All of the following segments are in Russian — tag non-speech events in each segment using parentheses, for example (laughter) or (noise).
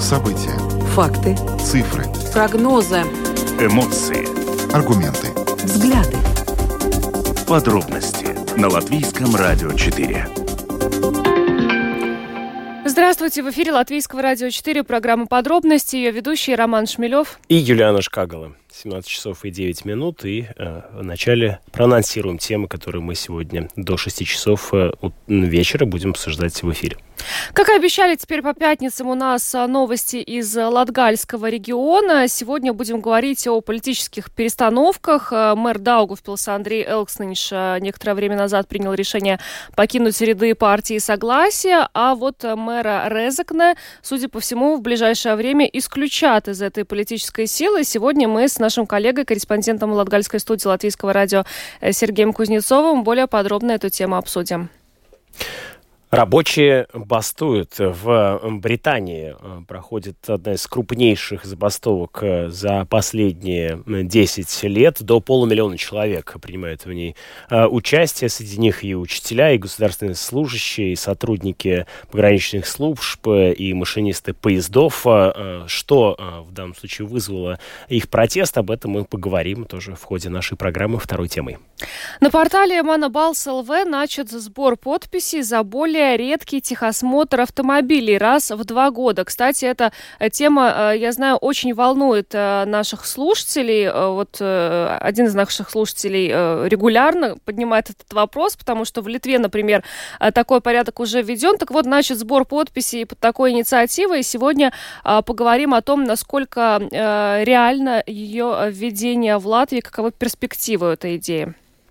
События. Факты. Цифры. Прогнозы. Эмоции. Аргументы. Взгляды. Подробности на Латвийском радио 4. Здравствуйте, в эфире Латвийского радио 4, программа «Подробности», ее ведущий Роман Шмелев. И Юлиана Шкагала. 17 часов и 9 минут, и э, вначале проанонсируем темы, которые мы сегодня до 6 часов э, вечера будем обсуждать в эфире. Как и обещали, теперь по пятницам у нас а, новости из Латгальского региона. Сегодня будем говорить о политических перестановках. А, мэр Даугавпилса Андрей Элкснинш а, некоторое время назад принял решение покинуть ряды партии Согласия, а вот мэра Резекне, судя по всему, в ближайшее время исключат из этой политической силы. Сегодня мы с нашим коллегой, корреспондентом Латгальской студии Латвийского радио э, Сергеем Кузнецовым более подробно эту тему обсудим. Рабочие бастуют. В Британии проходит одна из крупнейших забастовок э, за последние 10 лет. До полумиллиона человек принимают в ней э, участие. Среди них и учителя, и государственные служащие, и сотрудники пограничных служб, э, и машинисты поездов. Что в данном случае вызвало их протест, об этом мы поговорим тоже в ходе нашей программы второй темой. На портале Манабалс ЛВ начат сбор подписей за более редкий техосмотр автомобилей раз в два года. Кстати, эта э, тема, э, я знаю, очень волнует э, наших слушателей. Вот один из наших слушателей регулярно поднимает этот вопрос, потому что в Литве, например, такой порядок уже введен. Так вот, значит, сбор подписей под такой инициативой. Сегодня поговорим о том, насколько реально ее введение в Латвии, каковы перспективы этой идеи.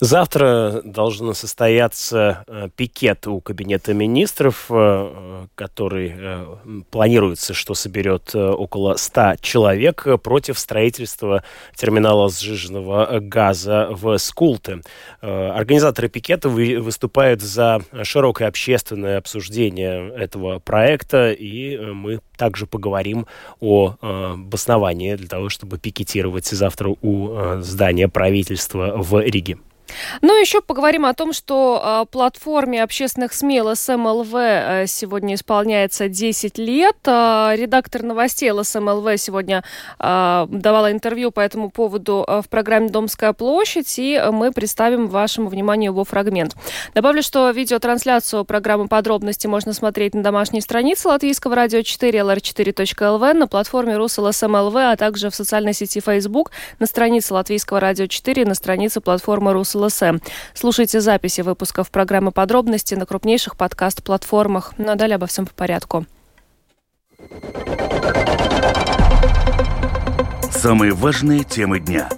Завтра должен состояться э, пикет у Кабинета министров, э, который э, планируется, что соберет около 100 человек против строительства терминала сжиженного газа в Скулте. Организаторы пикета выступают за широкое общественное обсуждение этого проекта, и мы также поговорим о обосновании для того, чтобы пикетировать завтра у здания правительства в Риге. Ну, еще поговорим о том, что э, платформе общественных СМИ ЛСМЛВ э, сегодня исполняется 10 лет. Э, редактор новостей ЛСМЛВ сегодня э, давала интервью по этому поводу в программе «Домская площадь», и мы представим вашему вниманию его фрагмент. Добавлю, что видеотрансляцию программы «Подробности» можно смотреть на домашней странице Латвийского радио 4 lr4.lv, на платформе РусЛСМЛВ, а также в социальной сети Facebook, на странице Латвийского радио 4, на странице платформы РусЛСМЛВ ЛСМ. Слушайте записи выпусков программы «Подробности» на крупнейших подкаст-платформах. Ну а далее обо всем по порядку. Самые важные темы дня.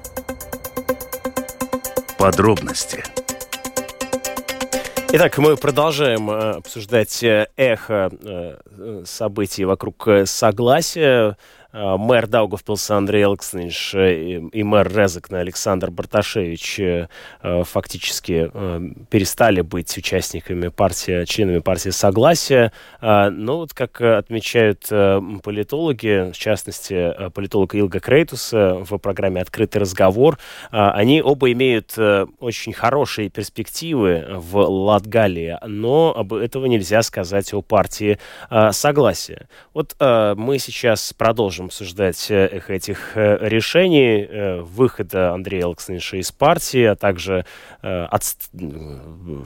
Подробности. Итак, мы продолжаем э, обсуждать э, эхо э, событий вокруг согласия. Э, мэр Даугавпилса Андрей Элкснич э, и мэр Резекна Александр Барташевич э, фактически перестали быть участниками партии, членами партии Согласия. Но вот как отмечают политологи, в частности, политолог Илга Крейтуса в программе «Открытый разговор», они оба имеют очень хорошие перспективы в Латгалии, но об этого нельзя сказать о партии Согласия. Вот мы сейчас продолжим можем обсуждать э, этих э, решений, э, выхода Андрея Александровича из партии, а также от...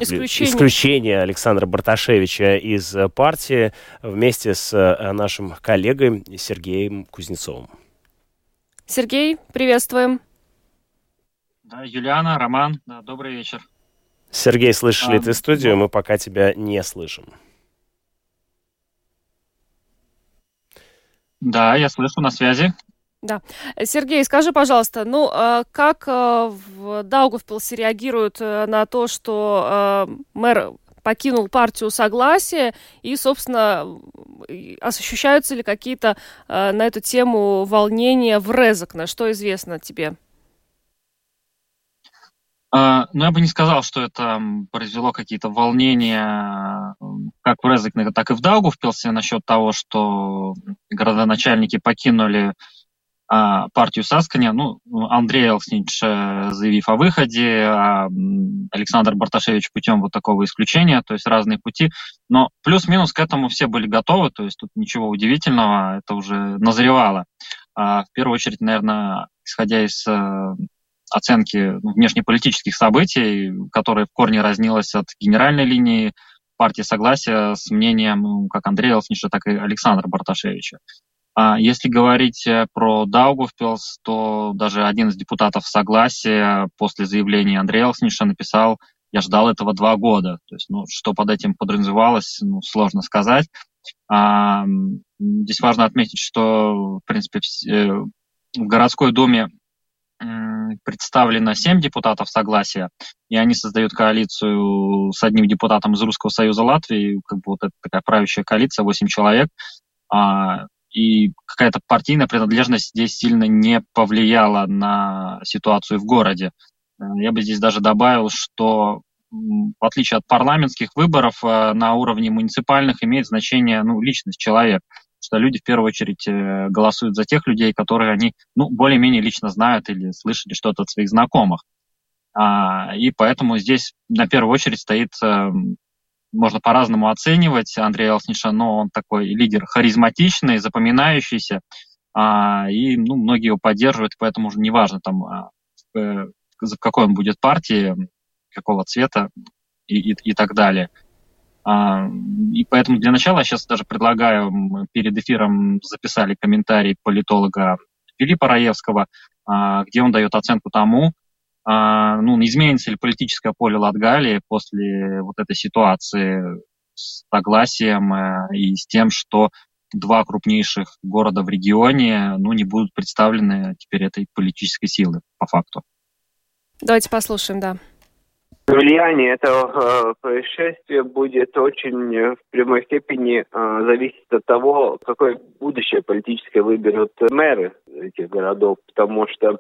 исключение. исключения Александра Барташевича из партии вместе с нашим коллегой Сергеем Кузнецовым. Сергей, приветствуем. Да, Юлиана, Роман, да, добрый вечер. Сергей, слышишь а, ли ты студию? Мы пока тебя не слышим. Да, я слышу, на связи. Да. Сергей, скажи, пожалуйста, ну, а как а, в Даугавпилсе реагируют э, на то, что а, мэр покинул партию согласия, и, собственно, ощущаются ли какие-то на эту тему волнения в Резакне? Что известно тебе? А, ну, я бы не сказал, что это произвело какие-то волнения как в Резекне, так и в Даугавпилсе насчет того, что городоначальники покинули а, партию Сасканя. Ну, Андрей Алкснич, э, заявив о выходе, а Александр Барташевич путем вот такого исключения, то есть разные пути. Но плюс-минус к этому все были готовы, то есть тут ничего удивительного, это уже назревало. А в первую очередь, наверное, исходя из э, оценки внешнеполитических событий, которая в корне разнилась от генеральной линии партии согласия с мнением ну, как Андрея Элфниша, так и Александра Барташевича. А если говорить э, про Даугавпилс, то даже один из депутатов согласия после заявления Андрея Элфниша написал я ждал этого два года. То есть, ну, что под этим подразумевалось, ну, сложно сказать. А, здесь важно отметить, что, в принципе, э, в городской думе представлено семь депутатов согласия, и они создают коалицию с одним депутатом из Русского Союза Латвии, как бы вот это такая правящая коалиция, восемь человек, а, и какая-то партийная принадлежность здесь сильно не повлияла на ситуацию в городе. Э, я бы здесь даже добавил, что в отличие от парламентских выборов, э, на уровне муниципальных имеет значение ну, личность человека что люди в первую очередь э, голосуют за тех людей, которые они ну, более-менее лично знают или слышали что-то от своих знакомых. А, и поэтому здесь на первую очередь стоит, можно по-разному оценивать Андрея Алсниша, но он такой лидер харизматичный, запоминающийся, а, и ну, многие его поддерживают, поэтому уже неважно, там, а, в какой он будет партии, какого цвета и, и, и так далее. А, и поэтому для начала сейчас даже предлагаю, мы перед эфиром записали комментарий политолога Филиппа Раевского, а, где он дает оценку тому, а, ну, изменится ли политическое поле Латгалии после вот этой ситуации с согласием э, и с тем, что два крупнейших города в регионе ну, не будут представлены теперь этой политической силы по факту. Давайте послушаем, да. Влияние этого э, происшествия будет очень э, в прямой степени э, зависеть от того, какое будущее политическое выберут мэры этих городов, потому что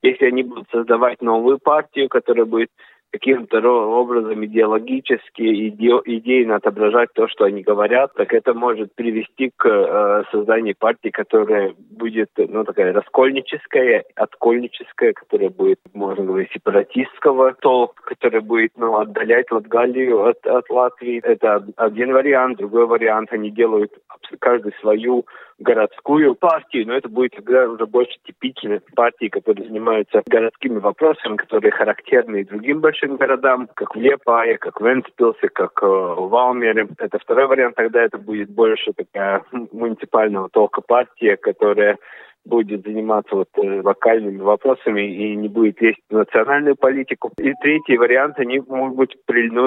если они будут создавать новую партию, которая будет каким-то образом идеологически, иде, идейно отображать то, что они говорят, так это может привести к э, созданию партии, которая будет, ну, такая раскольническая, откольническая, которая будет, можно говорить, сепаратистского толка, которая будет, ну, отдалять Латгалию от, от Латвии. Это один вариант. Другой вариант, они делают каждый свою городскую партию, но это будет тогда уже больше типичной партии, которые занимаются городскими вопросами, которые характерны и другим большим городам, как в Лепае, как в Венспилсе, как э, в Валмере. Это второй вариант, тогда это будет больше такая муниципального толка партия, которая будет заниматься вот э, локальными вопросами и не будет лезть в национальную политику. И третий вариант, они могут быть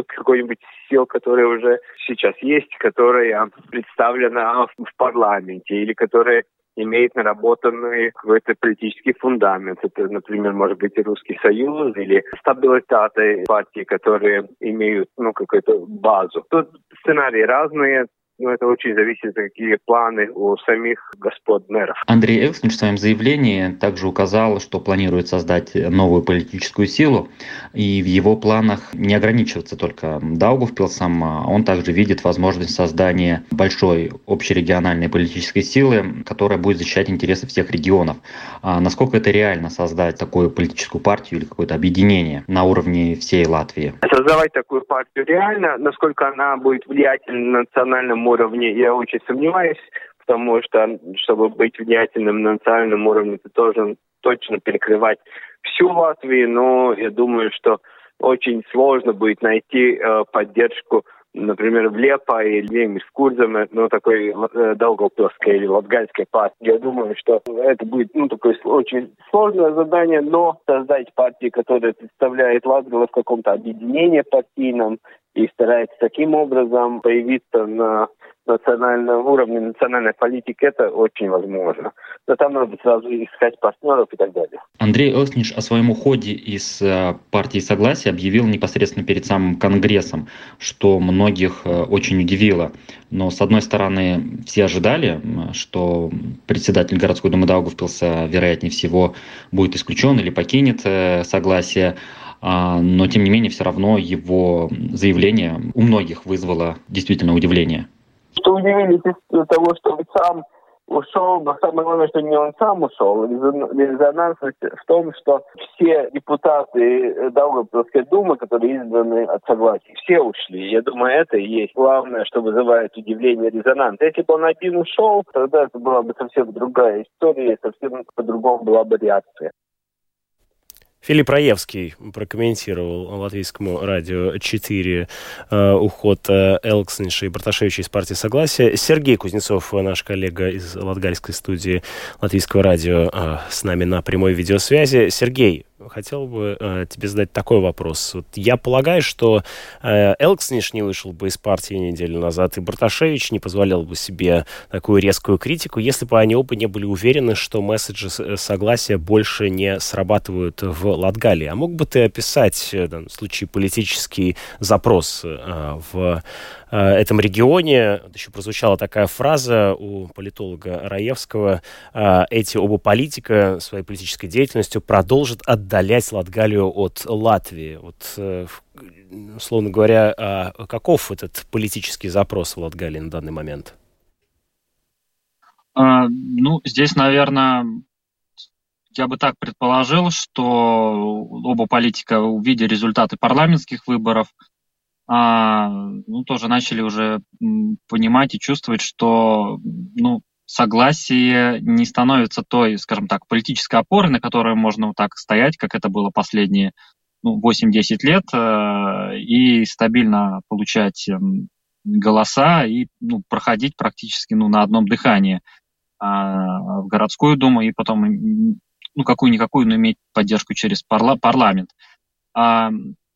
к какой-нибудь сил, которая уже сейчас есть, которая представлена в парламенте или которая имеет наработанный какой-то политический фундамент. Это, например, может быть и Русский Союз или стабилитаты партии, которые имеют ну, какую-то базу. Тут сценарии разные, но ну, это очень зависит, какие планы у самих господ мэров. Андрей Элкснич в своем заявлении также указал, что планирует создать новую политическую силу, и в его планах не ограничиваться только Даугавпилсом, а он также видит возможность создания большой общерегиональной политической силы, которая будет защищать интересы всех регионов. А насколько это реально создать такую политическую партию или какое-то объединение на уровне всей Латвии? Создавать такую партию реально, насколько она будет влиятельна на национальном уровне, я очень сомневаюсь, потому что, чтобы быть влиятельным на национальном уровне, ты должен точно перекрывать всю Латвию, но я думаю, что очень сложно будет найти э, поддержку, например, в Лепа или в Курзаме, ну, такой э, Долгопилской или Латгальской партии. Я думаю, что это будет, ну, такое очень сложное задание, но создать партию, которая представляет Латвию в каком-то объединении партийном и старается таким образом появиться на национальном уровне национальной политики, это очень возможно. Но там надо сразу искать партнеров и так далее. Андрей Осниш о своем уходе из э, партии Согласия объявил непосредственно перед самым Конгрессом, что многих э, очень удивило. Но, с одной стороны, все ожидали, что председатель городской думы Даугавпилса, вероятнее всего, будет исключен или покинет э, Согласие. А, но, тем не менее, все равно его заявление у многих вызвало действительно удивление что удивились из того, что он сам ушел, но самое главное, что не он сам ушел. Резонансность в том, что все депутаты Даугавпилской думы, которые избраны от согласия, все ушли. Я думаю, это и есть главное, что вызывает удивление резонанс. Если бы он один ушел, тогда это была бы совсем другая история, совсем по-другому была бы реакция. Филипп Раевский прокомментировал латвийскому радио 4 э, уход э, Элксниша и Барташевича из партии Согласия. Сергей Кузнецов, наш коллега из латгальской студии латвийского радио, э, с нами на прямой видеосвязи. Сергей, хотел бы э, тебе задать такой вопрос. Вот я полагаю, что э, Элксниш не вышел бы из партии неделю назад, и Барташевич не позволял бы себе такую резкую критику, если бы они оба не были уверены, что месседжи э, согласия больше не срабатывают в Латгалии. А мог бы ты описать э, в данном случае политический запрос э, в этом регионе? Еще прозвучала такая фраза у политолога Раевского. Э, эти оба политика своей политической деятельностью продолжат отдалять Латгалию от Латвии? Вот, э, условно говоря, а каков этот политический запрос в Латгалии на данный момент? А, ну, здесь, наверное, я бы так предположил, что оба политика, увидя результаты парламентских выборов, ну, тоже начали уже понимать и чувствовать, что ну, согласие не становится той, скажем так, политической опорой, на которой можно вот так стоять, как это было последние ну, 8-10 лет, э, и стабильно получать э, голоса и ну, проходить практически ну, на одном дыхании э, в городскую думу и потом ну, какую-никакую, но иметь поддержку через парла парламент.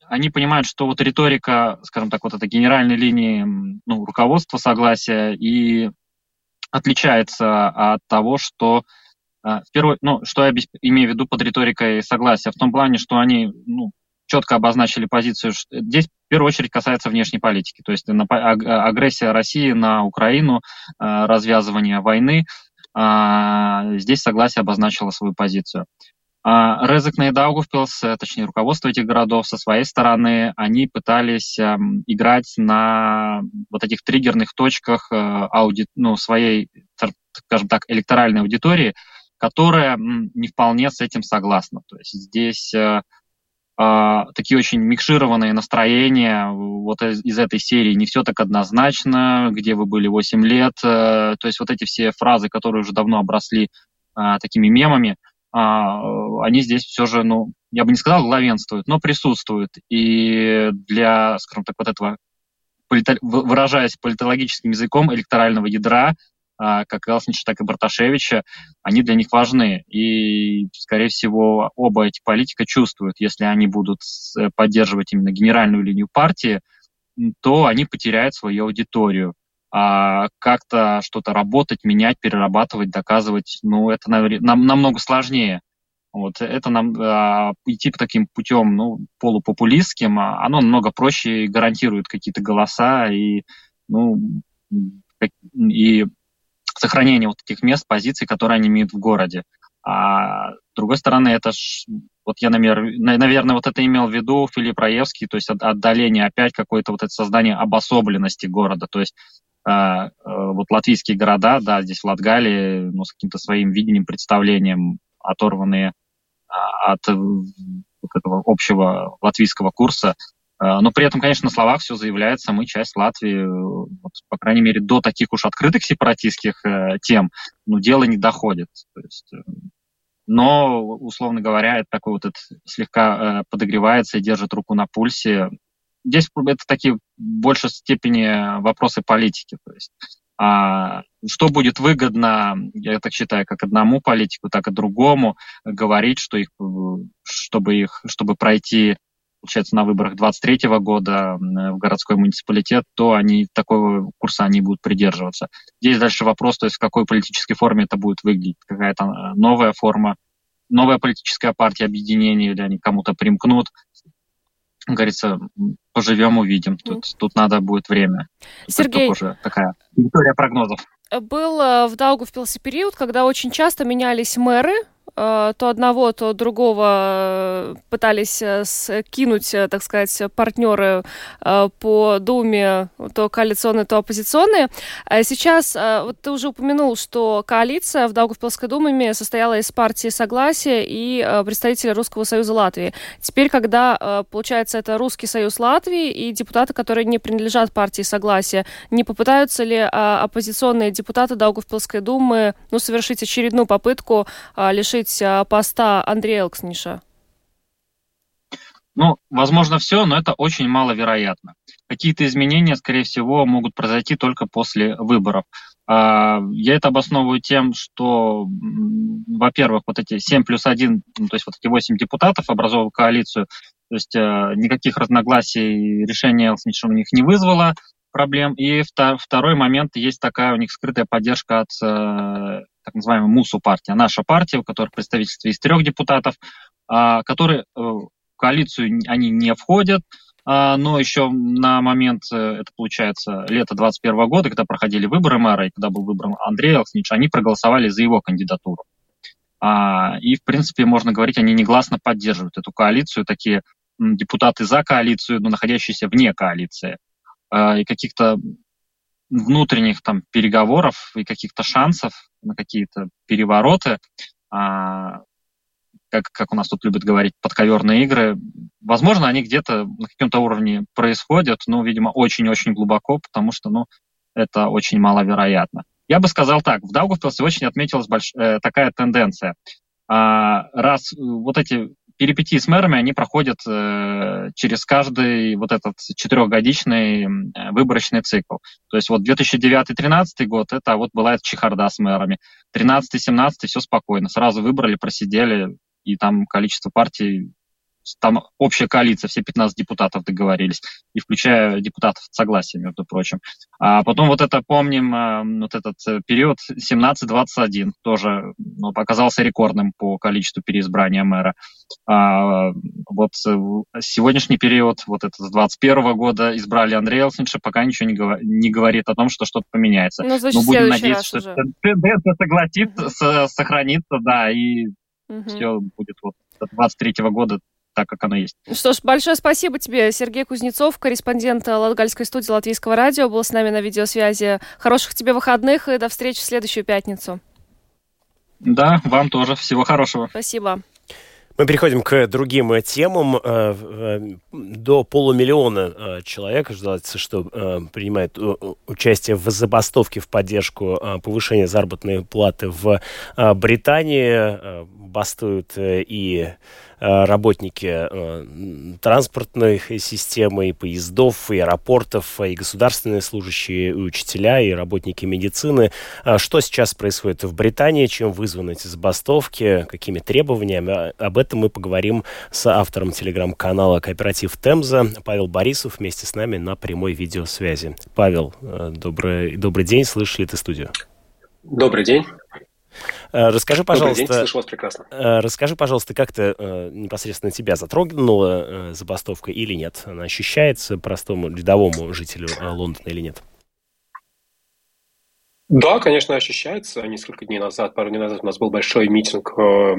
А, они понимают, что вот риторика, скажем так, вот этой генеральной линии ну, руководства согласия и отличается от того, что э, в первую, ну, что я имею в виду под риторикой согласия, в том плане, что они ну, четко обозначили позицию, здесь в первую очередь касается внешней политики, то есть агрессия России на Украину, э, развязывание войны, здесь согласие обозначило свою позицию. А Резекна и Даугавпилс, э, точнее руководство этих городов со своей стороны, они пытались эм, играть на вот этих триггерных точках э, ауди... ну, своей, скажем так, электоральной аудитории, которая не вполне с этим согласна. То есть здесь э, э, такие очень микшированные настроения вот из, из этой серии «Не все так однозначно», «Где вы были 8 лет», то есть вот эти все фразы, которые уже давно обросли э, такими мемами – а, они здесь все же, ну, я бы не сказал главенствуют, но присутствуют. И для, скажем так, вот этого, выражаясь политологическим языком электорального ядра, а, как Элснича, так и Барташевича, они для них важны. И, скорее всего, оба эти политика чувствуют, если они будут поддерживать именно генеральную линию партии, то они потеряют свою аудиторию а как-то что-то работать, менять, перерабатывать, доказывать, ну, это нам, намного сложнее. Вот это нам а, идти по таким путем, ну, полупопулистским, а оно намного проще и гарантирует какие-то голоса и, ну, и сохранение вот таких мест, позиций, которые они имеют в городе. А с другой стороны, это ж, вот я, наверное, вот это имел в виду Филипп Раевский, то есть отдаление опять какое-то вот это создание обособленности города, то есть вот латвийские города, да, здесь в Латгалии, ну, с каким-то своим видением, представлением, оторванные а, от вот этого общего латвийского курса. А, но при этом, конечно, на словах все заявляется, мы часть Латвии, вот, по крайней мере, до таких уж открытых сепаратистских э, тем, ну, дело не доходит. То есть, э, но, условно говоря, это такой вот это слегка подогревается и держит руку на пульсе здесь это такие в большей степени вопросы политики. То есть, а, что будет выгодно, я так считаю, как одному политику, так и другому, говорить, что их, чтобы их, чтобы пройти получается, на выборах 23 года в городской муниципалитет, то они такого курса они будут придерживаться. Здесь дальше вопрос, то есть в какой политической форме это будет выглядеть, какая-то новая форма, новая политическая партия объединения, или они кому-то примкнут, говорится, поживем, увидим. Тут, mm. тут надо будет время. Сергей... Это уже такая история прогнозов. Был э, в Даугавпилсе период, когда очень часто менялись мэры то одного, то другого пытались скинуть, так сказать, партнеры по Думе, то коалиционные, то оппозиционные. Сейчас, вот ты уже упомянул, что коалиция в Даугавпилской думе состояла из партии Согласия и представителей Русского Союза Латвии. Теперь, когда, получается, это Русский Союз Латвии и депутаты, которые не принадлежат партии Согласия, не попытаются ли оппозиционные депутаты Даугавпилской думы ну, совершить очередную попытку лишить поста Андрея Элксниша? Ну, возможно, все, но это очень маловероятно. Какие-то изменения, скорее всего, могут произойти только после выборов. Я это обосновываю тем, что, во-первых, вот эти 7 плюс 1, ну, то есть вот эти 8 депутатов образовывают коалицию, то есть э, никаких разногласий решение Элсниша у них не вызвало проблем. И второй момент, есть такая у них скрытая поддержка от так называемой МУСУ партии, наша партия, у которой представительство из трех депутатов, э, которые э, в коалицию они не входят, а, но еще на момент, э, это получается, лето 2021 года, когда проходили выборы мэра, и когда был выбран Андрей Алкснич, они проголосовали за его кандидатуру. А, и, в принципе, можно говорить, они негласно поддерживают эту коалицию, такие депутаты за коалицию, но находящиеся вне коалиции. А, и каких-то внутренних там переговоров и каких-то шансов на какие-то перевороты как, как у нас тут любят говорить, подковерные игры. Возможно, они где-то на каком-то уровне происходят, но, видимо, очень-очень глубоко, потому что, ну, это очень маловероятно. Я бы сказал так, в Даугавпилсе очень отметилась больш... э, такая тенденция. А, раз вот эти перипетии с мэрами, они проходят э, через каждый вот этот четырехгодичный э, выборочный цикл. То есть вот 2009-2013 год, это вот была эта чехарда с мэрами. 13-17 все спокойно, сразу выбрали, просидели, и там количество партий, там общая коалиция, все 15 депутатов договорились, и включая депутатов согласия, между прочим. А потом вот это, помним, э, вот этот э, период 17-21 тоже ну, оказался рекордным по количеству переизбрания мэра. А, вот э, сегодняшний период, вот этот с 21 года избрали Андрея Элсинша, пока ничего не, говор- не говорит о том, что что-то поменяется. Ну, значит, Но будем надеяться, что уже. тенденция согласится, угу. сохранится, да, и угу. все будет вот до 23 года так, как оно есть. Что ж, большое спасибо тебе, Сергей Кузнецов, корреспондент Латгальской студии Латвийского радио, был с нами на видеосвязи. Хороших тебе выходных и до встречи в следующую пятницу. Да, вам тоже. Всего хорошего. Спасибо. Мы переходим к другим э, темам. Э, э, до полумиллиона человек ожидается, что принимает участие в забастовке в поддержку повышения заработной платы в Британии. Бастуют и Э, работники э, транспортной системы, и поездов, и аэропортов, и государственные служащие, и учителя, и работники медицины. А что сейчас происходит в Британии, чем вызваны эти забастовки, какими требованиями? А, об этом мы поговорим с автором телеграм-канала «Кооператив Темза» Павел Борисов вместе с нами на прямой видеосвязи. Павел, э, добрый, добрый день, слышишь ли ты студию? Добрый день. Э, расскажи, пожалуйста, день, слышу вас прекрасно. Э, расскажи, пожалуйста, как то э, непосредственно тебя затронула забастовка или нет? Она ощущается простому рядовому жителю Лондона или нет? Да, конечно, ощущается. Несколько дней назад, пару дней назад у нас был большой митинг э,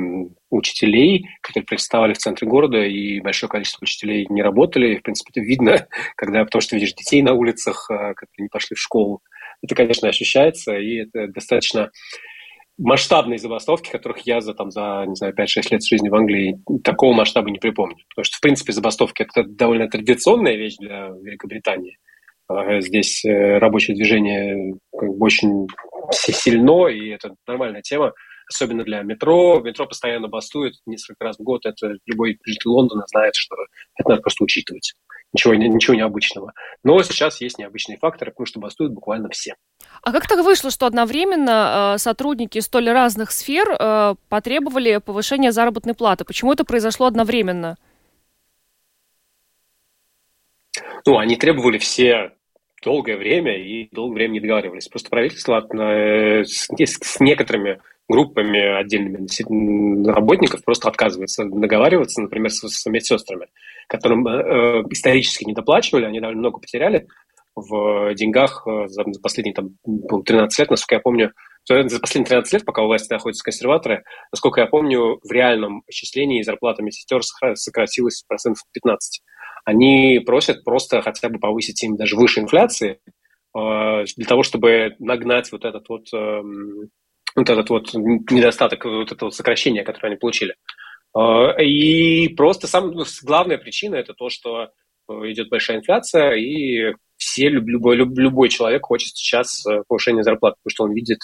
учителей, которые представали в центре города, и большое количество учителей не работали. В принципе, это видно, (laughs) когда, потому что видишь детей на улицах, э, которые не пошли в школу. Это, конечно, ощущается, и это достаточно масштабные забастовки, которых я за, там, за не знаю, 5-6 лет жизни в Англии такого масштаба не припомню. Потому что, в принципе, забастовки – это довольно традиционная вещь для Великобритании. А, здесь э, рабочее движение как бы очень сильно, и это нормальная тема, особенно для метро. Метро постоянно бастует несколько раз в год. Это любой житель Лондона знает, что это надо просто учитывать. Ничего, ничего необычного. Но сейчас есть необычные факторы, потому что бастуют буквально все. А как так вышло, что одновременно э, сотрудники столь разных сфер э, потребовали повышения заработной платы? Почему это произошло одновременно? Ну, они требовали все долгое время и долгое время не договаривались. Просто правительство э, с некоторыми группами отдельными работников просто отказывается договариваться, например, с, с медсестрами, которым э, исторически не доплачивали, они довольно много потеряли, в деньгах э, за последние там, 13 лет, насколько я помню, за последние 13 лет, пока у власти находятся консерваторы, насколько я помню, в реальном исчислении зарплата медсестер сократилась процентов 15. Они просят просто хотя бы повысить им даже выше инфляции, э, для того, чтобы нагнать вот этот вот, эм, вот этот вот недостаток, вот это вот сокращение, которое они получили. Э, и просто сам, ну, главная причина это то, что э, идет большая инфляция, и все, любой, любой человек хочет сейчас повышения зарплаты, потому что он видит,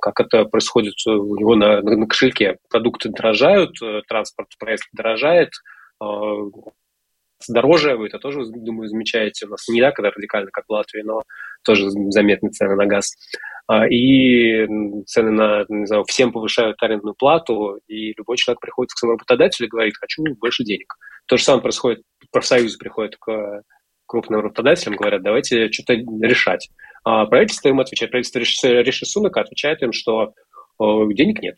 как это происходит у него на, на кошельке. Продукты дорожают, транспорт, проезд дорожает, дороже, вы это тоже, думаю, замечаете. У нас не так радикально, как в Латвии, но тоже заметны цены на газ. А, и цены на, не знаю, всем повышают арендную плату, и любой человек приходит к своему работодателю и говорит, хочу больше денег. То же самое происходит, профсоюзы приходят к крупным работодателям, говорят, давайте что-то решать. А правительство им отвечает, правительство Риши Сунака отвечает им, что денег нет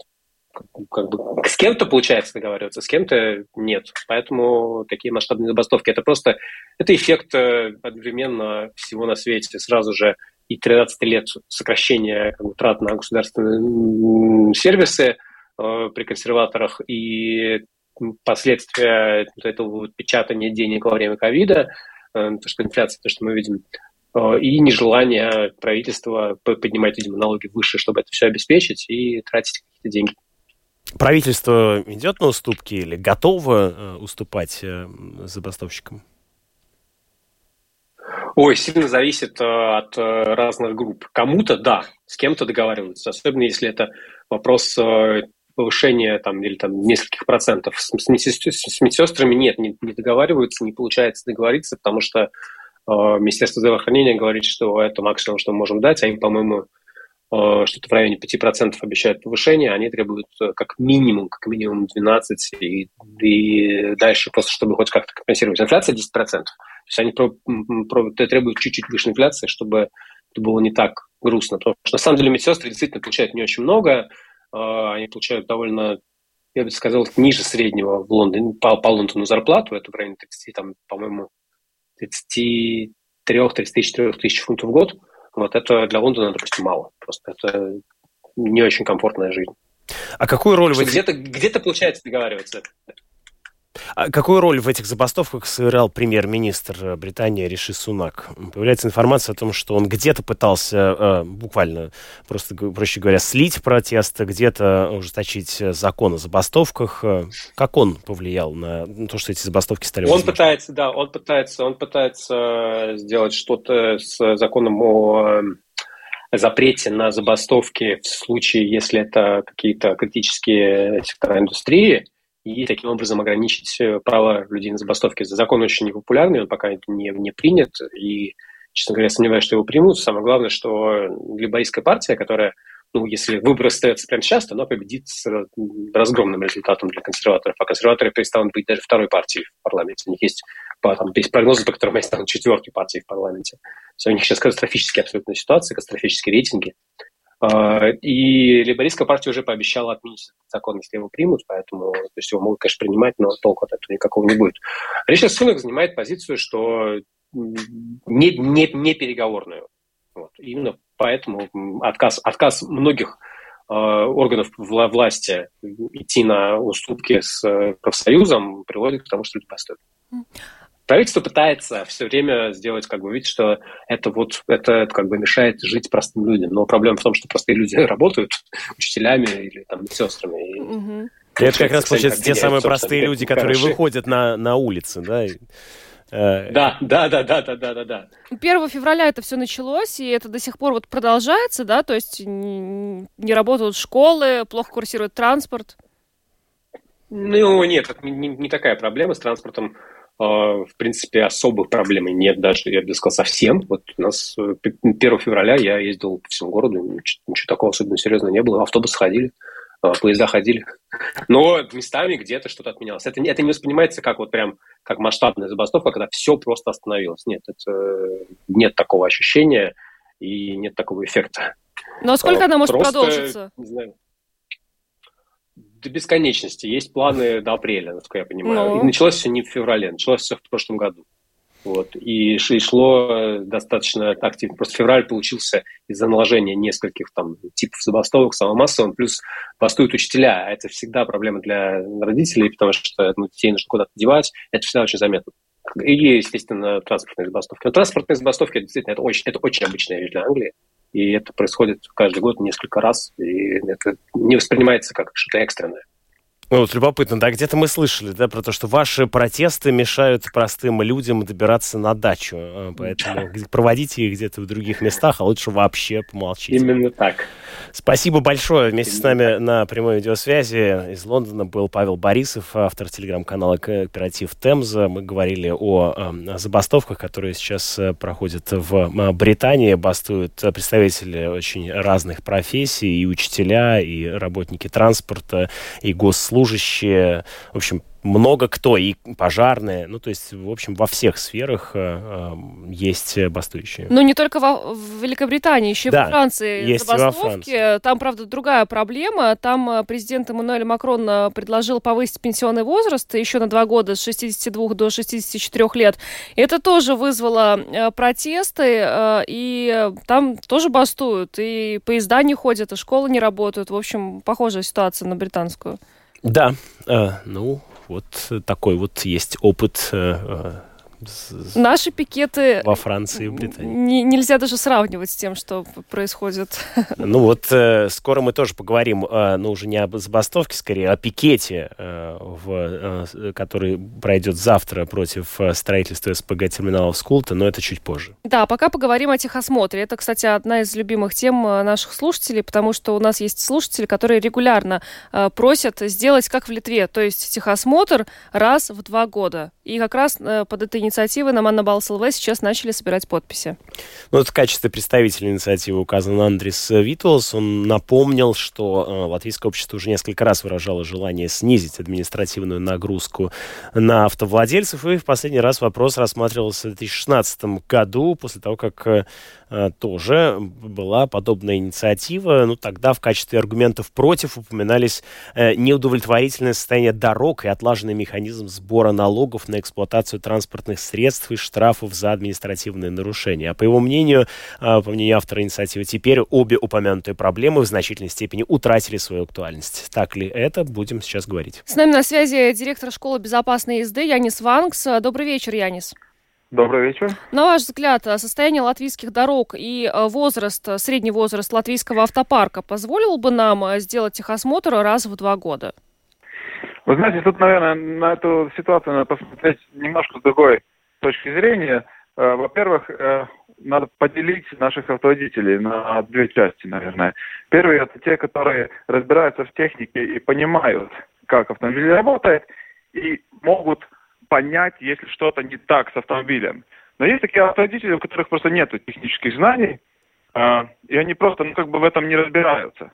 как бы с кем-то получается договариваться, с кем-то нет. Поэтому такие масштабные забастовки это просто это эффект э, одновременно всего на свете. Сразу же и 13 лет сокращения как бы, трат на государственные сервисы э, при консерваторах и последствия этого вот печатания денег во время ковида, э, то, что инфляция, то, что мы видим, э, и нежелание правительства поднимать, видимо, налоги выше, чтобы это все обеспечить и тратить какие-то деньги. Правительство идет на уступки или готово э, уступать э, забастовщикам? Ой, сильно зависит э, от разных групп. Кому-то да, с кем-то договариваются, особенно если это вопрос повышения там, или там нескольких процентов. С, медсестрами нет, не, договариваются, не получается договориться, потому что Министерство здравоохранения говорит, что это максимум, что мы можем дать, а им, по-моему, что-то в районе 5% обещают повышение, они требуют э, как минимум, как минимум 12%, и, и дальше просто, чтобы хоть как-то компенсировать. Инфляция 10%. То есть они про, про, требуют чуть-чуть выше инфляции, чтобы это было не так грустно. Потому что на самом деле медсестры действительно получают не очень много, э, они получают довольно я бы сказал, ниже среднего в Лондоне, по, по Лондону зарплату, это в районе 30, там, по-моему, 33-34 тысяч фунтов в год. Вот это для Лондона, допустим, мало. Просто это не очень комфортная жизнь. А какую роль в этих... Где-то где получается договариваться. А какую роль в этих забастовках сыграл премьер-министр Британии Риши Сунак? Появляется информация о том, что он где-то пытался, э, буквально, просто, проще говоря, слить протесты, где-то ужесточить закон о забастовках. Как он повлиял на то, что эти забастовки стали Он возможны? пытается, да, он пытается, он пытается сделать что-то с законом о э, запрете на забастовки в случае, если это какие-то критические сектора индустрии – и таким образом ограничить э, право людей на забастовки. Закон очень непопулярный, он пока не, не принят, и, честно говоря, сомневаюсь, что его примут. Самое главное, что либористская партия, которая, ну, если выбор остается прямо сейчас, то она победит с разгромным результатом для консерваторов, а консерваторы перестанут быть даже второй партией в парламенте. У них есть, по, там, есть прогнозы, по которым они станут четвертой партией в парламенте. Все, у них сейчас катастрофические абсолютно ситуации, катастрофические рейтинги. А, и либористская партия уже пообещала отменить этот закон, если его примут, поэтому то есть его могут, конечно, принимать, но толку от этого никакого не будет. Ричард Сунок занимает позицию, что не, не, не переговорную. Вот. Именно поэтому отказ, отказ многих э, органов вла- власти идти на уступки с э, профсоюзом приводит к тому, что люди бастуют правительство пытается все время сделать, как бы, видеть, что это вот, это, как бы мешает жить простым людям. Но проблема в том, что простые люди (laughs) работают учителями или там сестрами. И... Угу. Это как раз, получается, те самые простые люди, которые хороши. выходят на, на улицы, э, да? Да, да, да, да, да, да, да, да. 1 февраля это все началось, и это до сих пор вот продолжается, да, то есть не работают школы, плохо курсирует транспорт. Ну, нет, не, не такая проблема с транспортом. А, в принципе, особых проблем нет даже, я бы сказал, совсем. Вот у нас 1 э, февраля я ездил по всему городу, ничего, ничего такого особенно серьезного не было. Автобусы ходили, а, поезда ходили. (laughs) Но местами где-то что-то отменялось. Это, это не воспринимается как вот прям как масштабная забастовка, когда все просто остановилось. Нет, это, нет такого ощущения и нет такого эффекта. Но сколько она может просто, продолжиться? Не знаю, до бесконечности. Есть планы до апреля, насколько я понимаю. Ну. И началось все не в феврале, началось все в прошлом году. Вот. И, шло достаточно активно. Просто февраль получился из-за наложения нескольких там типов забастовок самым массовым, плюс бастуют учителя. А это всегда проблема для родителей, потому что ну, детей нужно куда-то девать. Это всегда очень заметно. И, естественно, транспортные забастовки. Но транспортные забастовки, действительно, это очень, это очень обычная вещь для Англии. И это происходит каждый год несколько раз, и это не воспринимается как что-то экстренное. Ну, вот любопытно, да, где-то мы слышали, да, про то, что ваши протесты мешают простым людям добираться на дачу, а, поэтому проводите их где-то в других местах, а лучше вообще помолчите. Именно так. Спасибо большое. Вместе Именно с нами так. на прямой видеосвязи из Лондона был Павел Борисов, автор телеграм-канала «Кооператив Темза». Мы говорили о, о забастовках, которые сейчас э, проходят в Британии. Бастуют представители очень разных профессий, и учителя, и работники транспорта, и госслужбы служащие, в общем, много кто, и пожарные, ну, то есть, в общем, во всех сферах э, э, есть бастующие. Ну, не только во, в Великобритании, еще да, и во Франции есть забастовки. Во Франции. Там, правда, другая проблема. Там э, президент Эммануэль Макрон э, предложил повысить пенсионный возраст еще на два года с 62 до 64 лет. Это тоже вызвало протесты, и там тоже бастуют, и поезда не ходят, и школы не работают. В общем, похожая ситуация на британскую. Да, э, ну, вот такой вот есть опыт э, Наши пикеты во Франции и Британии. Не, нельзя даже сравнивать с тем, что происходит. (laughs) Ну вот э, скоро мы тоже поговорим, э, ну уже не об забастовке, скорее о пикете, э, в, э, который пройдет завтра против э, строительства СПГ терминалов Скулта, но это чуть позже. Да, пока поговорим о техосмотре. Это, кстати, одна из любимых тем э, наших слушателей, потому что у нас есть слушатели, которые регулярно э, просят сделать как в Литве, то есть техосмотр раз в два года. И как раз э, под этой инициативы на Маннабалс ЛВ сейчас начали собирать подписи. Ну, вот в качестве представителя инициативы указан Андрис Витулс. Он напомнил, что э, латвийское общество уже несколько раз выражало желание снизить административную нагрузку на автовладельцев. И в последний раз вопрос рассматривался в 2016 году, после того, как Э, тоже была подобная инициатива. Ну, тогда в качестве аргументов против упоминались э, неудовлетворительное состояние дорог и отлаженный механизм сбора налогов на эксплуатацию транспортных средств и штрафов за административные нарушения. А по его мнению, э, по мнению автора инициативы, теперь обе упомянутые проблемы в значительной степени утратили свою актуальность. Так ли это? Будем сейчас говорить. С нами на связи директор школы безопасной езды Янис Ванкс. Добрый вечер, Янис. Добрый вечер. На ваш взгляд, состояние латвийских дорог и э, возраст, э, средний возраст латвийского автопарка позволил бы нам э, сделать техосмотр раз в два года? Вы знаете, тут, наверное, на эту ситуацию надо посмотреть немножко с другой точки зрения. Во-первых, надо поделить наших автоводителей на две части, наверное. Первые – это те, которые разбираются в технике и понимают, как автомобиль работает, и могут понять, если что-то не так с автомобилем. Но есть такие автоводители, у которых просто нет технических знаний, э, и они просто, ну, как бы в этом не разбираются.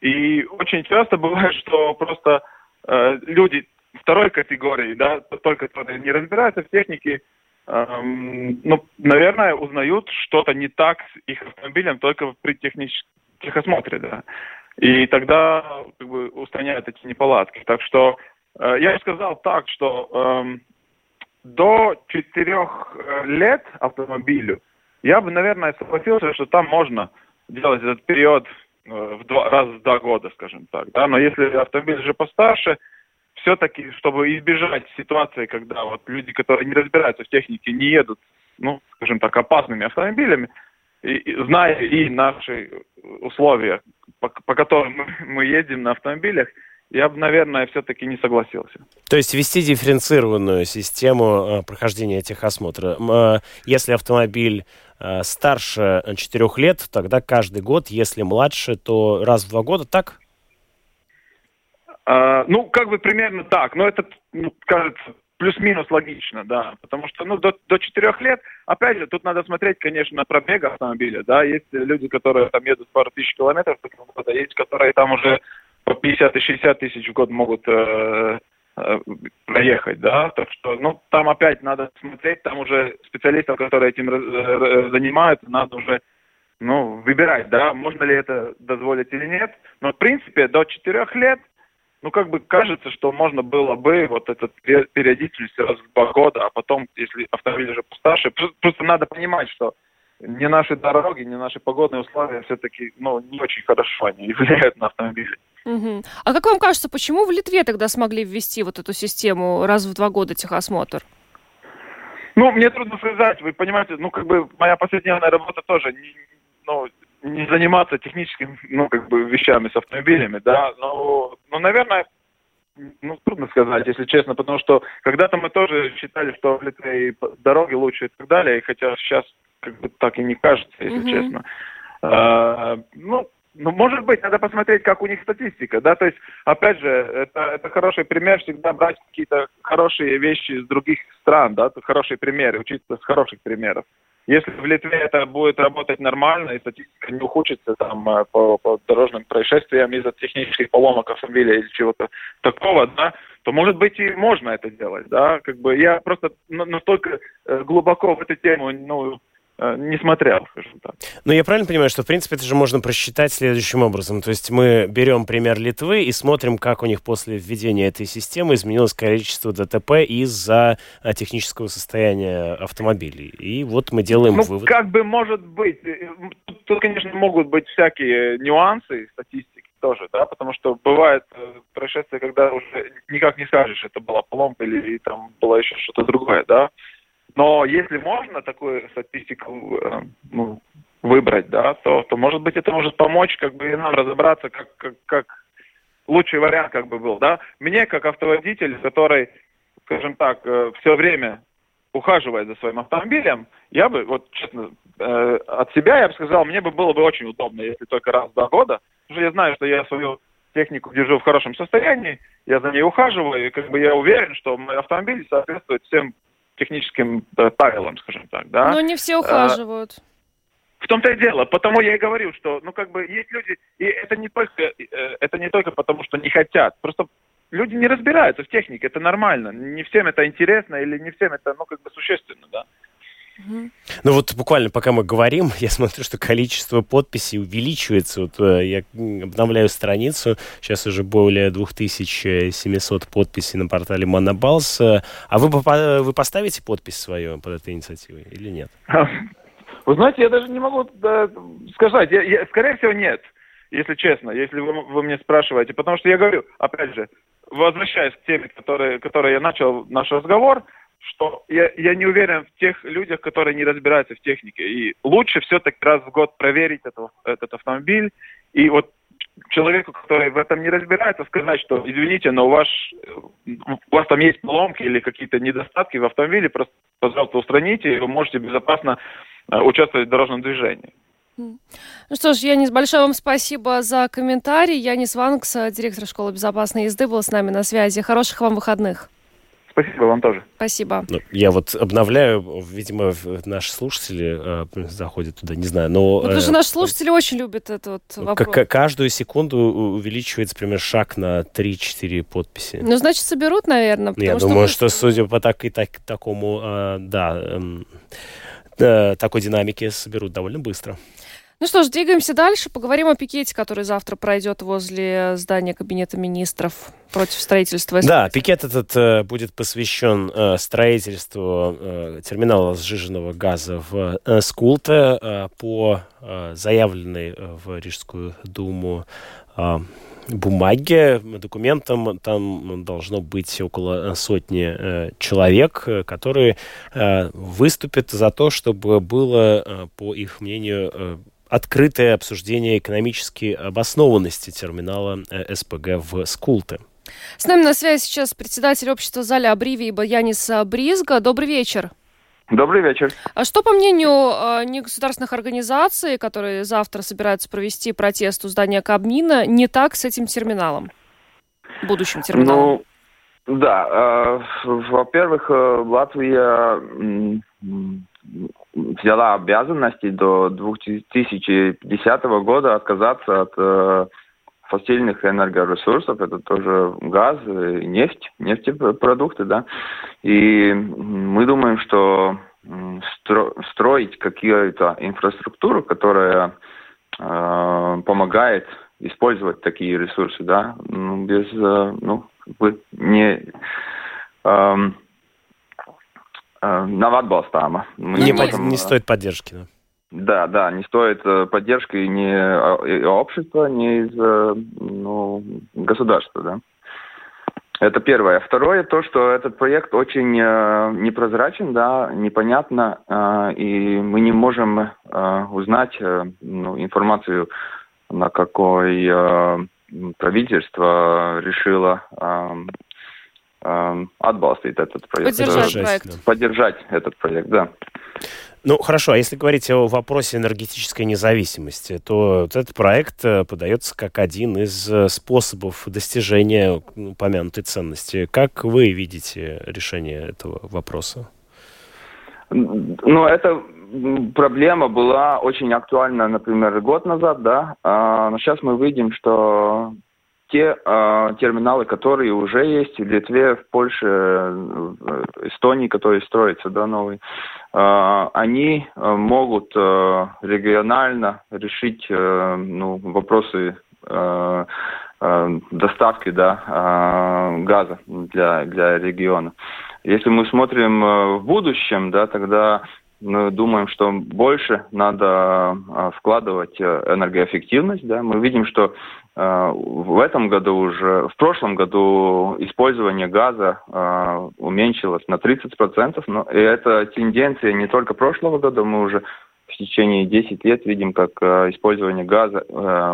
И очень часто бывает, что просто э, люди второй категории, да, только которые не разбираются в технике, э, ну, наверное, узнают что-то не так с их автомобилем только при техническом техосмотре, да. И тогда как бы устраняют эти неполадки. Так что Э, я бы сказал так, что эм, до четырех э, лет автомобилю я бы, наверное, согласился, что там можно делать этот период э, в два, раз в два года, скажем так. Да? Но если автомобиль уже постарше, все-таки, чтобы избежать ситуации, когда вот люди, которые не разбираются в технике, не едут, ну, скажем так, опасными автомобилями, и, и, зная и наши условия, по, по которым мы, мы едем на автомобилях, я бы, наверное, все-таки не согласился. То есть ввести дифференцированную систему э, прохождения техосмотра. Э, если автомобиль э, старше 4 лет, тогда каждый год, если младше, то раз в два года, так? А, ну, как бы примерно так. Но это, ну, кажется, плюс-минус логично, да. Потому что, ну, до, до 4 лет, опять же, тут надо смотреть, конечно, пробег автомобиля, да. Есть люди, которые там едут пару тысяч километров, а есть, которые там уже по 50 и 60 тысяч в год могут э, э, проехать, да, так что, ну, там опять надо смотреть, там уже специалистов, которые этим э, занимаются, надо уже, ну, выбирать, да, можно ли это дозволить или нет, но, в принципе, до 4 лет ну, как бы кажется, что можно было бы вот этот периодичность раз в два года, а потом, если автомобиль уже постарше, просто надо понимать, что не наши дороги, не наши погодные условия все-таки, ну, не очень хорошо они (laughs) влияют на автомобили. Угу. А как вам кажется, почему в Литве тогда смогли ввести вот эту систему раз в два года техосмотр? Ну, мне трудно сказать, вы понимаете, ну, как бы моя повседневная работа тоже, не, ну, не заниматься техническими, ну, как бы, вещами с автомобилями, да, но, ну, наверное, ну, трудно сказать, если честно, потому что когда-то мы тоже считали, что в Литве дороги лучше и так далее, хотя сейчас как бы так и не кажется, если mm-hmm. честно. А, ну, ну, может быть, надо посмотреть, как у них статистика, да, то есть, опять же, это, это хороший пример, всегда брать какие-то хорошие вещи из других стран, да, хорошие примеры, учиться с хороших примеров. Если в Литве это будет работать нормально, и статистика не ухудшится там э, по, по дорожным происшествиям из-за технических поломок автомобиля или чего-то такого, да, то, может быть, и можно это делать, да, как бы я просто настолько э, глубоко в эту тему, ну, не смотрел, скажем так. Но я правильно понимаю, что, в принципе, это же можно просчитать следующим образом. То есть мы берем пример Литвы и смотрим, как у них после введения этой системы изменилось количество ДТП из-за э, технического состояния автомобилей. И вот мы делаем ну, вывод. как бы может быть. Э, тут, тут, конечно, могут быть всякие нюансы статистики тоже, да, потому что бывает происшествие, когда уже никак не скажешь, это была поломка или, или там было еще что-то другое, да. Но если можно такую статистику э, ну, выбрать, да, то, то, может быть, это может помочь как бы и нам разобраться, как, как, как лучший вариант как бы был, да. Мне, как автоводитель, который, скажем так, э, все время ухаживает за своим автомобилем, я бы, вот честно, э, от себя я бы сказал, мне бы было бы очень удобно, если только раз в два года, потому что я знаю, что я свою технику держу в хорошем состоянии, я за ней ухаживаю, и как бы я уверен, что мой автомобиль соответствует всем техническим э, правилам, скажем так, да. Но не все ухаживают. В том-то и дело. Потому я и говорю, что, ну, как бы, есть люди, и это не только, э, это не только потому, что не хотят. Просто люди не разбираются в технике, это нормально. Не всем это интересно или не всем это, ну, как бы, существенно, да. Ну вот буквально пока мы говорим, (laughs) я смотрю, что количество подписей увеличивается. Вот э, я обновляю страницу, сейчас уже более 2700 подписей на портале Монобалс. А вы, вы поставите подпись свою под этой инициативой или нет? Вы знаете, я даже не могу да, сказать. Я, я, скорее всего, нет, если честно, если вы, вы мне спрашиваете. Потому что я говорю, опять же, возвращаясь к теме, которой, которой я начал наш разговор, что я, я не уверен в тех людях, которые не разбираются в технике. И лучше все-таки раз в год проверить это, этот автомобиль. И вот человеку, который в этом не разбирается, сказать, что извините, но у вас, у вас там есть поломки или какие-то недостатки в автомобиле, просто, пожалуйста, устраните, и вы можете безопасно э, участвовать в дорожном движении. Ну что ж, Янис, большое вам спасибо за комментарий. Янис Ванкс, директор школы безопасной езды, был с нами на связи. Хороших вам выходных. Спасибо вам тоже. Спасибо. Ну, я вот обновляю, видимо, наши слушатели э, заходят туда, не знаю, но... Ну, потому что э, наши слушатели очень любят этот вот вопрос. К- каждую секунду увеличивается, примерно, шаг на 3-4 подписи. Ну, значит, соберут, наверное. Я что думаю, что, судя по так, и так, такому, э, да, э, такой динамике, соберут довольно быстро. Ну что ж, двигаемся дальше. Поговорим о пикете, который завтра пройдет возле здания Кабинета министров против строительства. Да, пикет этот э, будет посвящен э, строительству э, терминала сжиженного газа в э, Скулте э, по э, заявленной э, в Рижскую думу э, бумаге, документам, там должно быть около сотни э, человек, э, которые э, выступят за то, чтобы было, э, по их мнению, э, открытое обсуждение экономической обоснованности терминала э, СПГ в Скулте. С нами на связи сейчас председатель общества Заля Абриви Янис Бризга. Добрый вечер. Добрый вечер. А что, по мнению э, негосударственных организаций, которые завтра собираются провести протест у здания Кабмина, не так с этим терминалом, будущим терминалом? Ну, да. Э, во-первых, Латвия взяла обязанности до 2050 года отказаться от э, энергоресурсов, это тоже газ, и нефть, нефтепродукты, да. И мы думаем, что стро строить какую-то инфраструктуру, которая э, помогает использовать такие ресурсы, да, ну, без, ну, как не эм, nav atbalstāma. Не, можем, не стоит поддержки, да? Да, да, не стоит поддержки ни общества, ни из ну, государства, да. Это первое. Второе, то, что этот проект очень э, непрозрачен, да, непонятно, э, и мы не можем э, узнать э, ну, информацию, на какой э, правительство решило э, э, отбалстить этот проект. Поддержать проект. Поддержать этот проект, да. Ну, хорошо, а если говорить о вопросе энергетической независимости, то вот этот проект э, подается как один из э, способов достижения упомянутой ценности. Как вы видите решение этого вопроса? Ну, эта проблема была очень актуальна, например, год назад, да, а, но сейчас мы видим, что те э, терминалы, которые уже есть в Литве, в Польше, в Эстонии, которые строятся, да, новые, э, они могут э, регионально решить э, ну, вопросы э, э, доставки да, э, газа для, для региона. Если мы смотрим в будущем, да, тогда мы думаем, что больше надо вкладывать энергоэффективность. Да. Мы видим, что в этом году уже, в прошлом году использование газа э, уменьшилось на 30%, но и это тенденция не только прошлого года, мы уже в течение 10 лет видим, как э, использование газа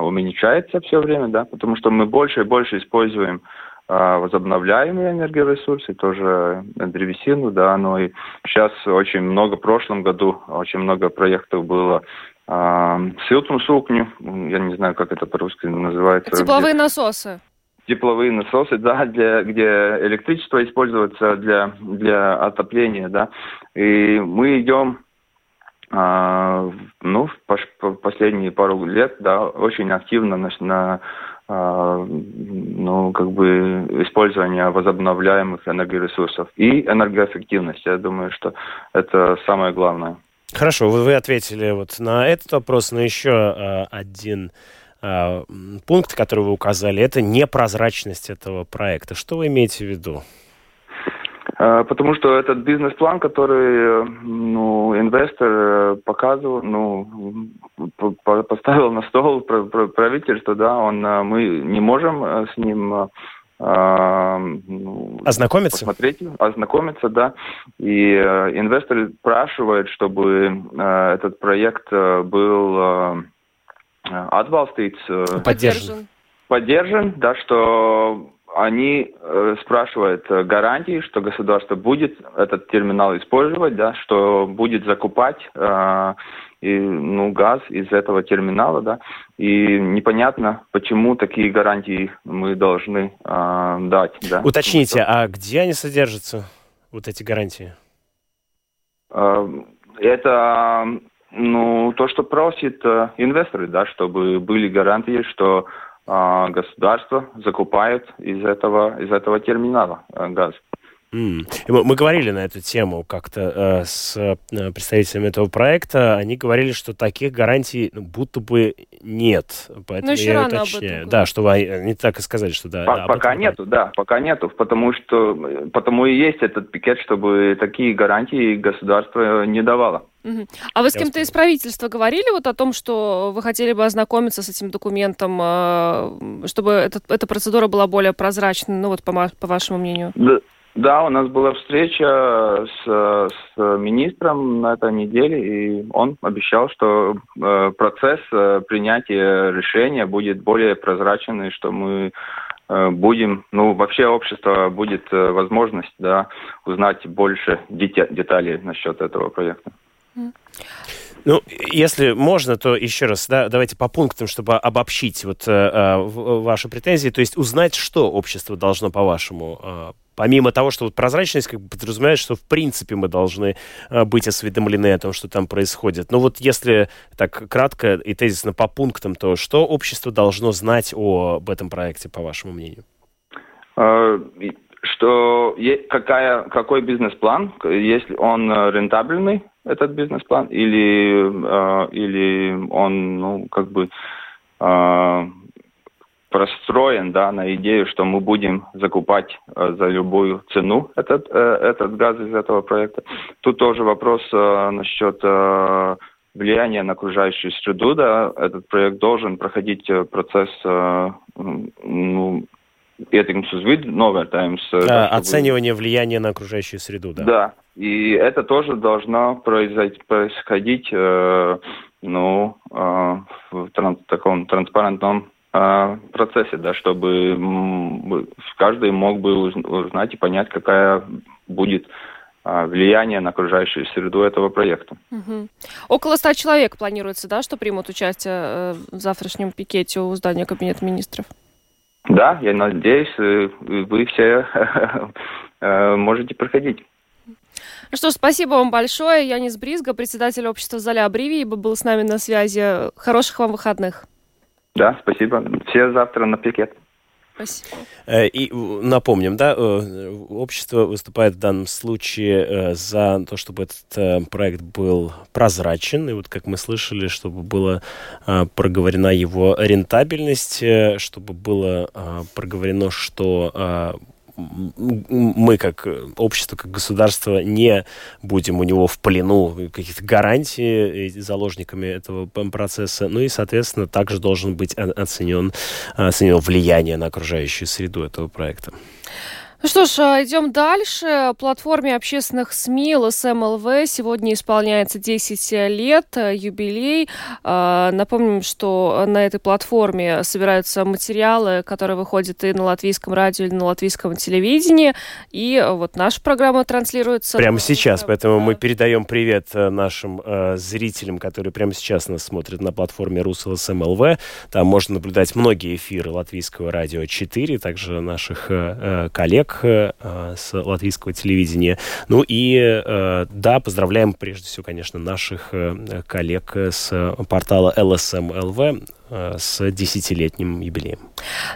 уменьшается все время, да, потому что мы больше и больше используем возобновляемые энергоресурсы, тоже древесину, да, но и сейчас очень много, в прошлом году очень много проектов было а, силтум сукню, я не знаю, как это по-русски называется. Тепловые где... насосы. Тепловые насосы, да, для, где электричество используется для, для отопления, да. И мы идем, а, ну, в последние пару лет, да, очень активно на, на а, ну, как бы использование возобновляемых энергоресурсов и энергоэффективность. Я думаю, что это самое главное. Хорошо, вы, вы ответили вот на этот вопрос, но еще э, один э, пункт, который вы указали, это непрозрачность этого проекта. Что вы имеете в виду? Потому что этот бизнес-план, который ну, инвестор показывал, ну, поставил на стол правительство, да, он, мы не можем с ним ознакомиться? Посмотреть, ознакомиться, да. И э, инвесторы спрашивают, чтобы э, этот проект э, был э, отбалстить, э, поддержан. поддержан, да, что они э, спрашивают гарантии, что государство будет этот терминал использовать, да, что будет закупать э, и, ну, газ из этого терминала, да, и непонятно, почему такие гарантии мы должны э, дать, да. Уточните, а где они содержатся, вот эти гарантии? Э, это, ну, то, что просит э, инвесторы, да, чтобы были гарантии, что а, государство закупает из этого, из этого терминала э, газ. Mm. Мы говорили на эту тему как-то э, с э, представителями этого проекта. Они говорили, что таких гарантий ну, будто бы нет. Поэтому Но еще я рано уточняю. Да, что вы, они так и сказали, что да. По- пока нету, да, пока нету, потому что потому и есть этот пикет, чтобы такие гарантии государство не давало. Угу. А вы с кем-то из правительства говорили вот о том, что вы хотели бы ознакомиться с этим документом, э, чтобы этот, эта процедура была более прозрачной, ну вот по, по вашему мнению? Да, да, у нас была встреча с, с министром на этой неделе, и он обещал, что э, процесс э, принятия решения будет более прозрачный, что мы э, будем, ну, вообще общество будет э, возможность, да, узнать больше деталей насчет этого проекта. Ну, если можно, то еще раз, да, давайте по пунктам, чтобы обобщить вот э, э ваши претензии, то есть узнать, что общество должно, по-вашему, э, помимо того, что вот прозрачность как бы подразумевает, что в принципе мы должны э, быть осведомлены о том, что там происходит. Но вот если так кратко и тезисно по пунктам, то что общество должно знать об этом проекте, по вашему мнению? Э, что какая, какой бизнес-план, если он э, рентабельный, этот бизнес-план, или, э, или он, ну, как бы, э, простроен да, на идею, что мы будем закупать э, за любую цену этот, э, этот газ из этого проекта. Тут тоже вопрос э, насчет э, влияния на окружающую среду. Да, этот проект должен проходить процесс э, ну, vidi novērtējums. Да, чтобы... Оценивание влияния на окружающую среду, да. Да, и это тоже должно происходить э, ну, э, в тран таком транспарентном процессе, да, чтобы каждый мог бы узнать и понять, какая будет влияние на окружающую среду этого проекта. Угу. Около ста человек планируется, да, что примут участие в завтрашнем пикете у здания Кабинета министров? Да, я надеюсь, э, вы все (laughs) э, можете проходить. Ну что ж, спасибо вам большое. Янис Бризга, председатель общества Золя Абривии, был с нами на связи. Хороших вам выходных. Да, спасибо. Все завтра на пикет. Спасибо. Э, и напомним, да, э, общество выступает в данном случае э, за то, чтобы этот проект был прозрачен, и вот как мы слышали, чтобы была проговорена его рентабельность, чтобы было проговорено, что мы как общество, как государство не будем у него в плену каких-то гарантий заложниками этого процесса. Ну и, соответственно, также должен быть оценен, оценено влияние на окружающую среду этого проекта. Ну что ж, а, идем дальше. Платформе общественных СМИ ЛСМЛВ сегодня исполняется 10 лет, э, юбилей. А, напомним, что на этой платформе собираются материалы, которые выходят и на латвийском радио, и на латвийском телевидении. И вот наша программа транслируется... Прямо сейчас, поэтому мы передаем привет э, нашим э, зрителям, которые прямо сейчас нас смотрят на платформе РусЛСМЛВ. Там можно наблюдать многие эфиры латвийского радио 4, также наших э, коллег коллег э, с латвийского телевидения. Ну и э, да, поздравляем прежде всего, конечно, наших э, коллег с портала LSM.LV с десятилетним юбилеем.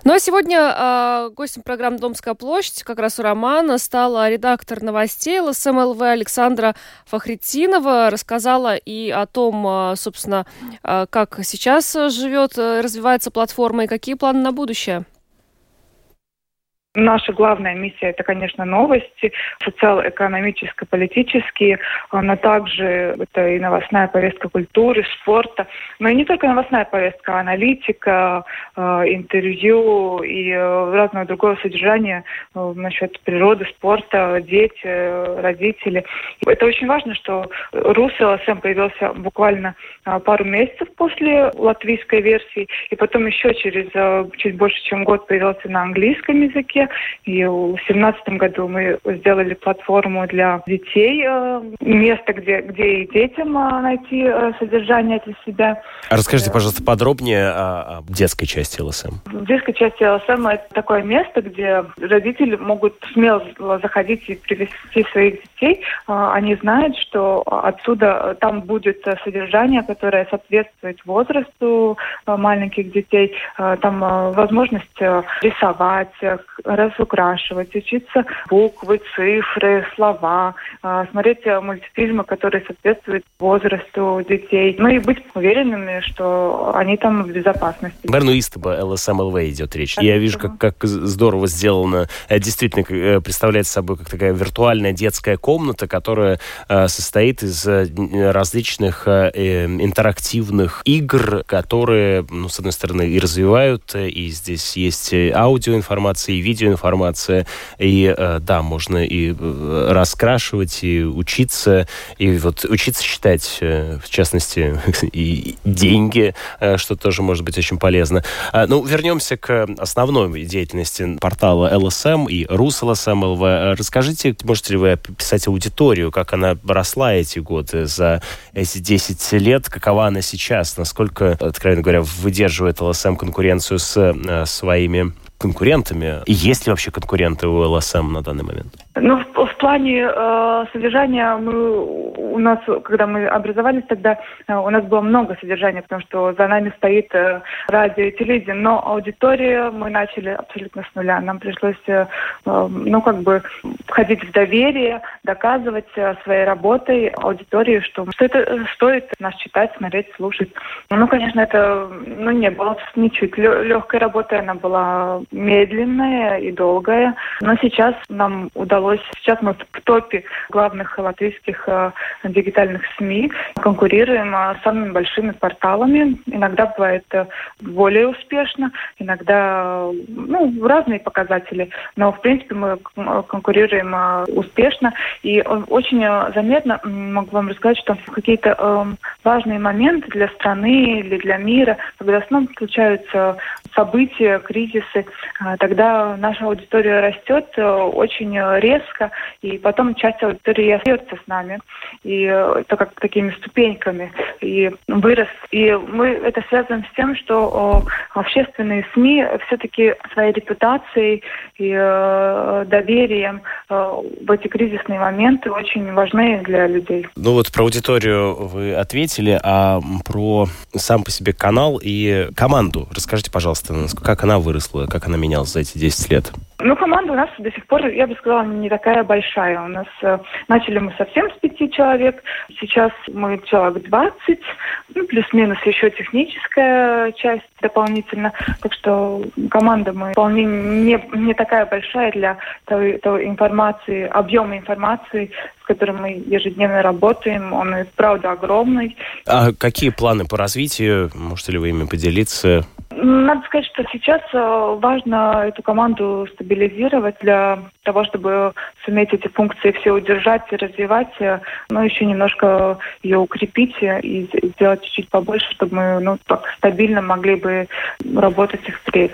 Ну а сегодня э, гостем программы «Домская площадь» как раз у Романа стала редактор новостей ЛСМЛВ Александра Фахритинова. Рассказала и о том, собственно, как сейчас живет, развивается платформа и какие планы на будущее. Наша главная миссия – это, конечно, новости, социально-экономические, политические, но также это и новостная повестка культуры, спорта, но и не только новостная повестка, а аналитика, э, интервью и э, разного другого содержания э, насчет природы, спорта, дети, родители. Это очень важно, что РУС ЛСМ появился буквально пару месяцев после латвийской версии, и потом еще через чуть больше, чем год появился на английском языке, и в 2017 году мы сделали платформу для детей, э, место, где, где и детям э, найти э, содержание для себя. А расскажите, пожалуйста, подробнее о, о детской части ЛСМ. В детской части ЛСМ это такое место, где родители могут смело заходить и привести своих детей. Они знают, что отсюда там будет содержание, которое соответствует возрасту маленьких детей. Там возможность рисовать, разукрашивать, учиться буквы, цифры, слова, а, смотреть э, мультфильмы, которые соответствуют возрасту детей. Ну и быть уверенными, что они там в безопасности. Наверное, Истоба ЛСМЛВ идет речь. Я вижу, как, как здорово сделано. Э, действительно, э, представляет собой как такая виртуальная детская комната, которая состоит из различных интерактивных игр, которые, ну, с одной стороны, и развивают, и здесь есть аудиоинформация, и видео видеоинформация. И э, да, можно и э, раскрашивать, и учиться, и вот учиться считать, э, в частности, (laughs) и деньги, что тоже может быть очень полезно. А, ну, вернемся к основной деятельности портала LSM и РусЛСМ ЛВ. Расскажите, можете ли вы описать аудиторию, как она росла эти годы, за эти 10 лет, какова она сейчас, насколько, откровенно говоря, выдерживает ЛСМ конкуренцию с своими конкурентами? И есть ли вообще конкуренты у ЛСМ на данный момент? Ну, в, в плане э, содержания мы у нас, когда мы образовались тогда, э, у нас было много содержания, потому что за нами стоит э, радио и телевидение, но аудитория мы начали абсолютно с нуля. Нам пришлось, э, э, ну, как бы входить в доверие, доказывать э, своей работой аудитории, что, что это стоит нас читать, смотреть, слушать. Ну, конечно, это ну, не было ничуть легкой работы, она была медленная и долгая, но сейчас нам удалось, сейчас мы в топе главных латвийских э, дигитальных СМИ, конкурируем э, с самыми большими порталами. Иногда бывает э, более успешно, иногда ну, разные показатели, но в принципе мы конкурируем успешно. И очень заметно могу вам рассказать, что какие-то важные моменты для страны или для мира, когда снова случаются события, кризисы, тогда наша аудитория растет очень резко, и потом часть аудитории остается с нами. И это как такими ступеньками. И вырос. И мы это связываем с тем, что общественные СМИ все-таки своей репутацией и э, доверием э, в эти кризисные моменты очень важны для людей. Ну вот про аудиторию вы ответили, а про сам по себе канал и команду расскажите, пожалуйста, как она выросла, как она менялась за эти 10 лет? Ну, команда у нас до сих пор, я бы сказала, не такая большая. У нас э, начали мы совсем с пяти человек, сейчас мы человек 20, ну, плюс-минус еще техническая часть дополнительно. Так что команда мы вполне не, не такая большая для той, той информации, объема информации, с которым мы ежедневно работаем. Он и правда огромный. А какие планы по развитию? Можете ли вы ими поделиться? Надо сказать, что сейчас э, важно эту команду стабилизировать для того, чтобы суметь эти функции все удержать и развивать, э, но еще немножко ее укрепить и сделать чуть-чуть побольше, чтобы мы ну, так стабильно могли бы работать и впредь.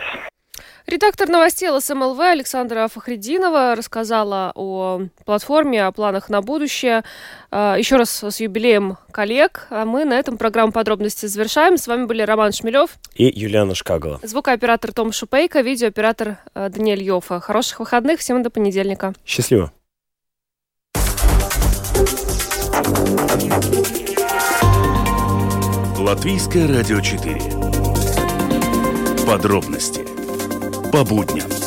Редактор новостей ЛСМЛВ Александра Фахрединова рассказала о платформе, о планах на будущее. А, еще раз с юбилеем коллег. А мы на этом программу подробности завершаем. С вами были Роман Шмелев и Юлиана Шкагала. Звукооператор Том Шупейко, видеооператор а, Даниэль Йофа. Хороших выходных. Всем до понедельника. Счастливо. Латвийское радио 4. Подробности по будням.